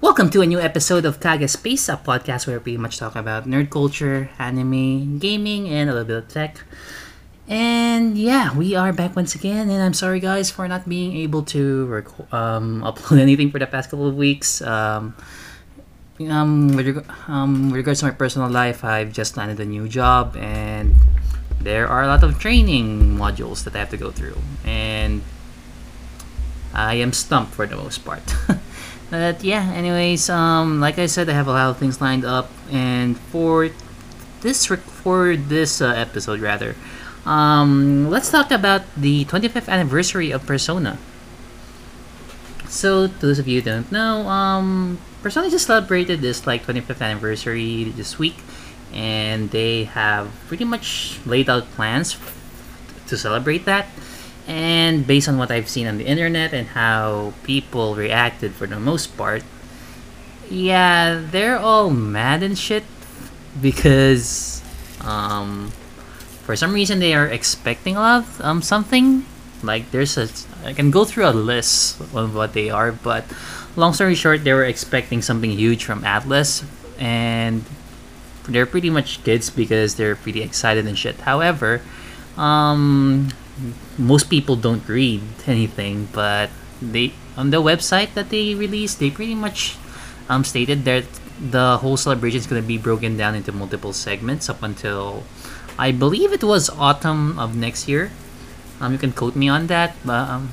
Welcome to a new episode of Kage Space, a podcast where we much talk about nerd culture, anime, gaming, and a little bit of tech. And yeah, we are back once again, and I'm sorry guys for not being able to rec- um, upload anything for the past couple of weeks. Um, um, with, reg- um, with regards to my personal life, I've just landed a new job, and there are a lot of training modules that I have to go through, and I am stumped for the most part. but yeah, anyways, um, like I said, I have a lot of things lined up, and for this for this uh, episode rather, um, let's talk about the 25th anniversary of Persona. So, to those of you who don't know, um, Persona just celebrated this like 25th anniversary this week, and they have pretty much laid out plans to celebrate that. And based on what I've seen on the internet and how people reacted for the most part, yeah, they're all mad and shit because um, for some reason they are expecting a lot of um, something. Like there's a, I can go through a list of what they are, but long story short, they were expecting something huge from Atlus, and they're pretty much kids because they're pretty excited and shit. However, um, most people don't read anything, but they on the website that they released, they pretty much um, stated that the whole celebration is going to be broken down into multiple segments up until I believe it was autumn of next year. Um, you can quote me on that, but um,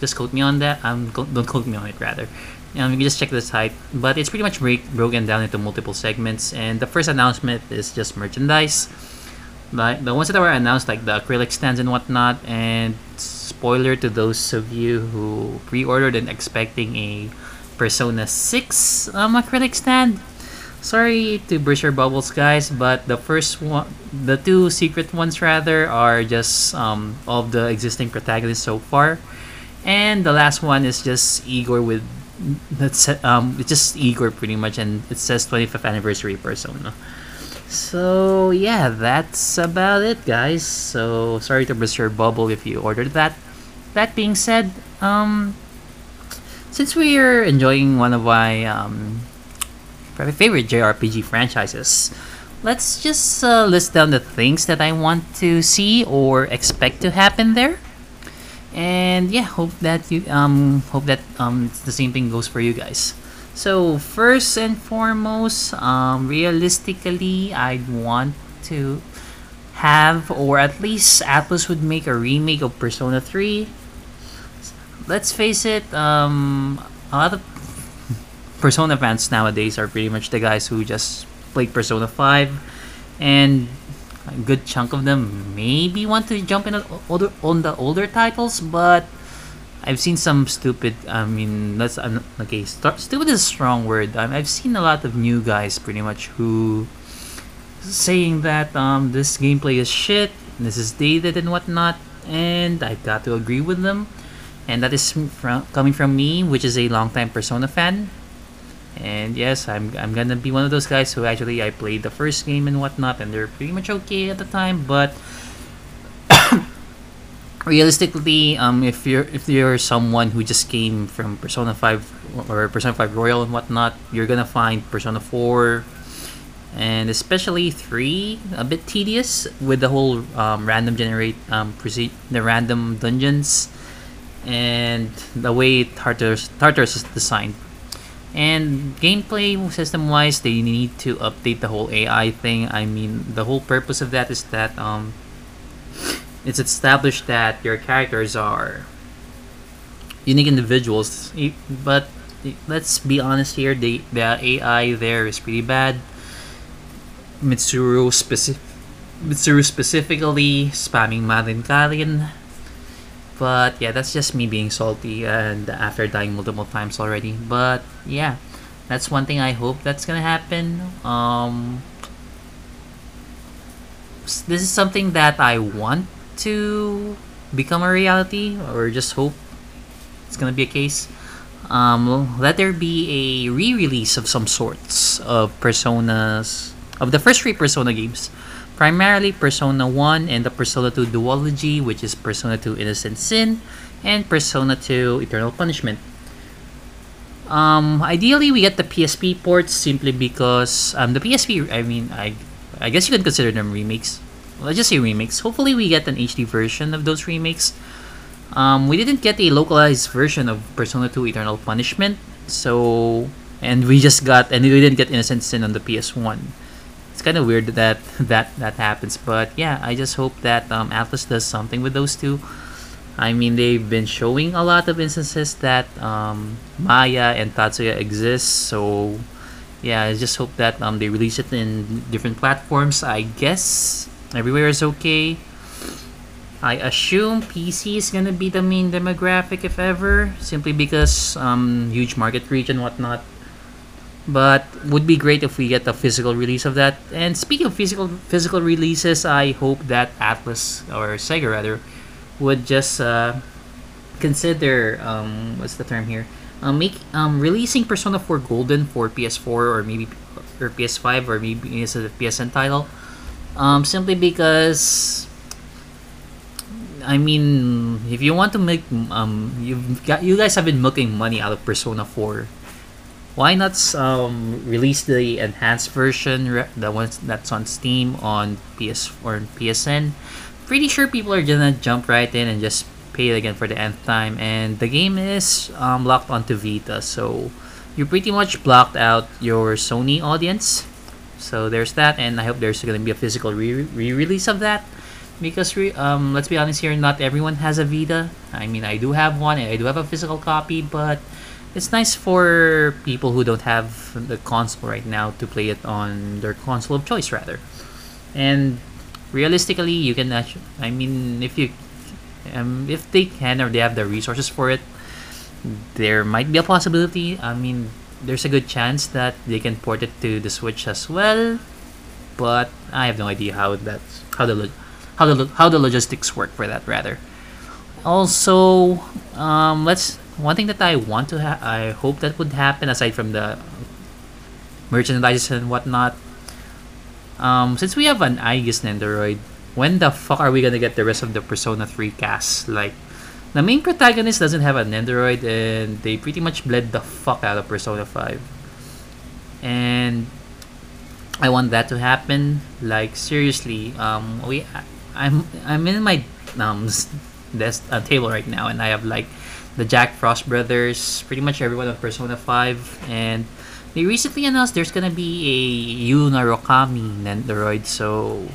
just quote me on that. Um, don't quote me on it rather. Um, you can just check the site, but it's pretty much break- broken down into multiple segments. And the first announcement is just merchandise like the ones that were announced, like the acrylic stands and whatnot. And spoiler to those of you who pre-ordered and expecting a Persona 6 um, acrylic stand. Sorry to burst your bubbles, guys, but the first one, the two secret ones rather, are just um, of the existing protagonists so far, and the last one is just Igor with that's um it's just Igor pretty much, and it says 25th anniversary Persona. So yeah, that's about it, guys. So sorry to burst your bubble if you ordered that. That being said, um, since we're enjoying one of my um, favorite JRPG franchises, let's just uh, list down the things that I want to see or expect to happen there. And yeah, hope that you um hope that um the same thing goes for you guys. So first and foremost, um, realistically, I'd want to have, or at least Atlus would make a remake of Persona 3. Let's face it, um, a lot of Persona fans nowadays are pretty much the guys who just played Persona 5, and a good chunk of them maybe want to jump in on on the older titles, but I've seen some stupid. I mean, that's um, okay. St- stupid is a strong word. I've seen a lot of new guys, pretty much, who saying that um this gameplay is shit. This is dated and whatnot, and I've got to agree with them. And that is from, coming from me, which is a longtime Persona fan. And yes, I'm I'm gonna be one of those guys who actually I played the first game and whatnot, and they're pretty much okay at the time, but realistically, um, if you're if you're someone who just came from Persona Five or Persona Five Royal and whatnot, you're gonna find Persona Four and especially three a bit tedious with the whole um, random generate um, proceed the random dungeons and the way Tartarus Tartarus is designed. And gameplay system wise, they need to update the whole AI thing. I mean, the whole purpose of that is that um, it's established that your characters are unique individuals but let's be honest here the, the ai there is pretty bad. Mitsuru specific mitsuru specifically spamming Marin Karin but yeah that's just me being salty and after dying multiple times already but yeah that's one thing i hope that's gonna happen um this is something that i want to become a reality or just hope it's gonna be a case um, let there be a re-release of some sorts of personas of the first three persona games primarily persona 1 and the persona 2 duology which is persona 2 innocent sin and persona 2 eternal punishment Um, ideally, we get the PSP ports simply because um, the PSP. I mean, I, I guess you can consider them remakes. Let's just say remakes. Hopefully, we get an HD version of those remakes. Um, we didn't get a localized version of Persona 2 Eternal Punishment, so and we just got and we didn't get Innocent Sin on the PS1. It's kind of weird that that that happens, but yeah, I just hope that um, Atlus does something with those two. I mean, they've been showing a lot of instances that um, Maya and Tatsuya exist, so yeah, I just hope that um, they release it in different platforms. I guess everywhere is okay. I assume PC is gonna be the main demographic if ever, simply because um, huge market reach and whatnot. But would be great if we get a physical release of that. And speaking of physical physical releases, I hope that Atlus or Sega rather would just uh, consider um, what's the term here? Um, make um, releasing Persona 4 Golden for PS4 or maybe or PS5 or maybe as a PSN title. Um, simply because I mean, if you want to make um, you've got you guys have been milking money out of Persona 4. Why not um, release the enhanced version, the one that's on Steam on PS or PSN? pretty sure people are gonna jump right in and just pay it again for the nth time. And the game is um, locked onto Vita, so you pretty much blocked out your Sony audience. So there's that, and I hope there's gonna be a physical re release of that. Because re- um, let's be honest here, not everyone has a Vita. I mean, I do have one, and I do have a physical copy, but it's nice for people who don't have the console right now to play it on their console of choice, rather. And realistically, you can actually. I mean, if you, um, if they can or they have the resources for it, there might be a possibility. I mean, there's a good chance that they can port it to the Switch as well, but I have no idea how that's how the how the how the logistics work for that rather. Also, um, let's one thing that I want to ha- I hope that would happen aside from the merchandise and whatnot um, since we have an Aegis Nendoroid, when the fuck are we gonna get the rest of the Persona 3 cast? Like, the main protagonist doesn't have an Android and they pretty much bled the fuck out of Persona 5. And I want that to happen. Like, seriously, um, we, I'm, I'm in my um, desk uh, table right now, and I have like the Jack Frost brothers, pretty much everyone of Persona 5, and they recently announced there's gonna be a Yu Narukami Nendoroid, so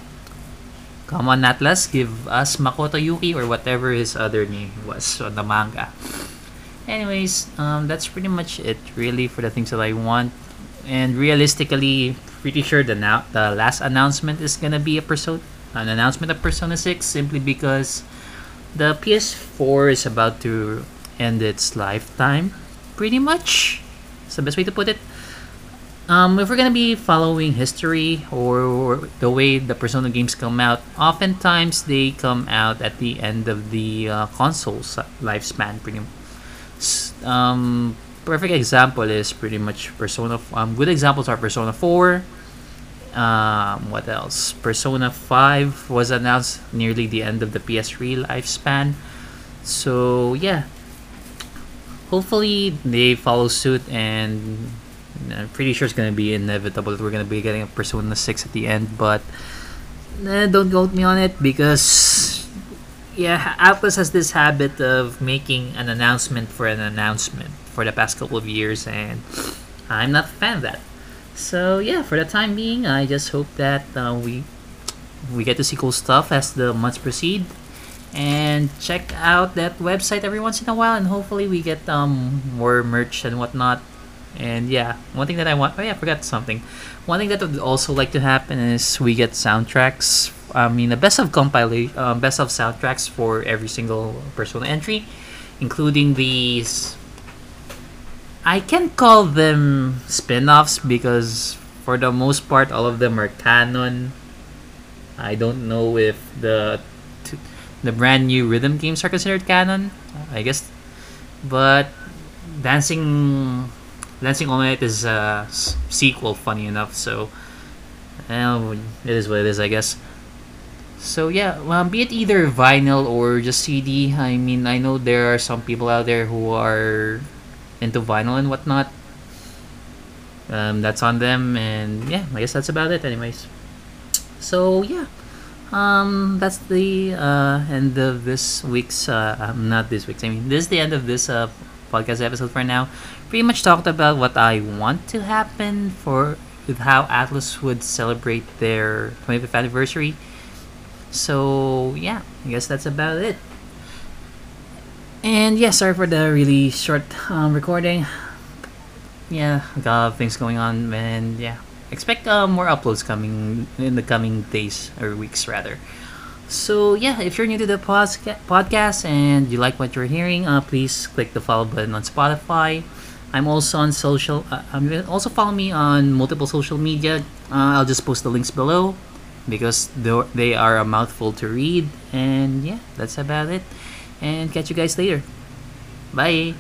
come on Atlus, give us Makoto Yuki or whatever his other name was on the manga. Anyways, um, that's pretty much it really for the things that I want. And realistically, pretty sure the now the last announcement is gonna be a Persona an announcement of Persona 6 simply because the PS4 is about to end its lifetime. Pretty much. It's the best way to put it. Um, if we're gonna be following history or, the way the Persona games come out, oftentimes they come out at the end of the uh, console's lifespan. Pretty, um, perfect example is pretty much Persona. Um, good examples are Persona Four. Um, what else? Persona Five was announced nearly the end of the PS3 lifespan. So yeah, hopefully they follow suit and I'm pretty sure it's gonna be inevitable that we're gonna be getting a Persona 6 at the end, but eh, don't quote me on it because yeah, Atlus has this habit of making an announcement for an announcement for the past couple of years, and I'm not a fan of that. So yeah, for the time being, I just hope that uh, we we get to see cool stuff as the months proceed, and check out that website every once in a while, and hopefully we get um more merch and whatnot and yeah, one thing that I want, oh yeah, I forgot something. One thing that would also like to happen is we get soundtracks. I mean, the best of compilation, um, best of soundtracks for every single Persona entry, including these. I can call them spin-offs because for the most part, all of them are canon. I don't know if the the brand new rhythm games are considered canon. I guess, but Dancing Dancing Night is a sequel, funny enough. So, well, it is what it is, I guess. So yeah, um, be it either vinyl or just CD. I mean, I know there are some people out there who are into vinyl and whatnot. Um, that's on them, and yeah, I guess that's about it, anyways. So yeah, um, that's the uh, end of this week's. Uh, um, not this week's. I mean, this is the end of this uh, podcast episode for now. Pretty much talked about what I want to happen for with how Atlus would celebrate their 25th anniversary. So yeah, I guess that's about it. And yeah, sorry for the really short um, recording. Yeah, got things going on, and yeah, expect uh, more uploads coming in the coming days or weeks rather. So yeah, if you're new to the podcast and you like what you're hearing, uh, please click the follow button on Spotify. I'm also on social. Uh, I'm also follow me on multiple social media. Uh, I'll just post the links below because they are a mouthful to read. And yeah, that's about it. And catch you guys later. Bye.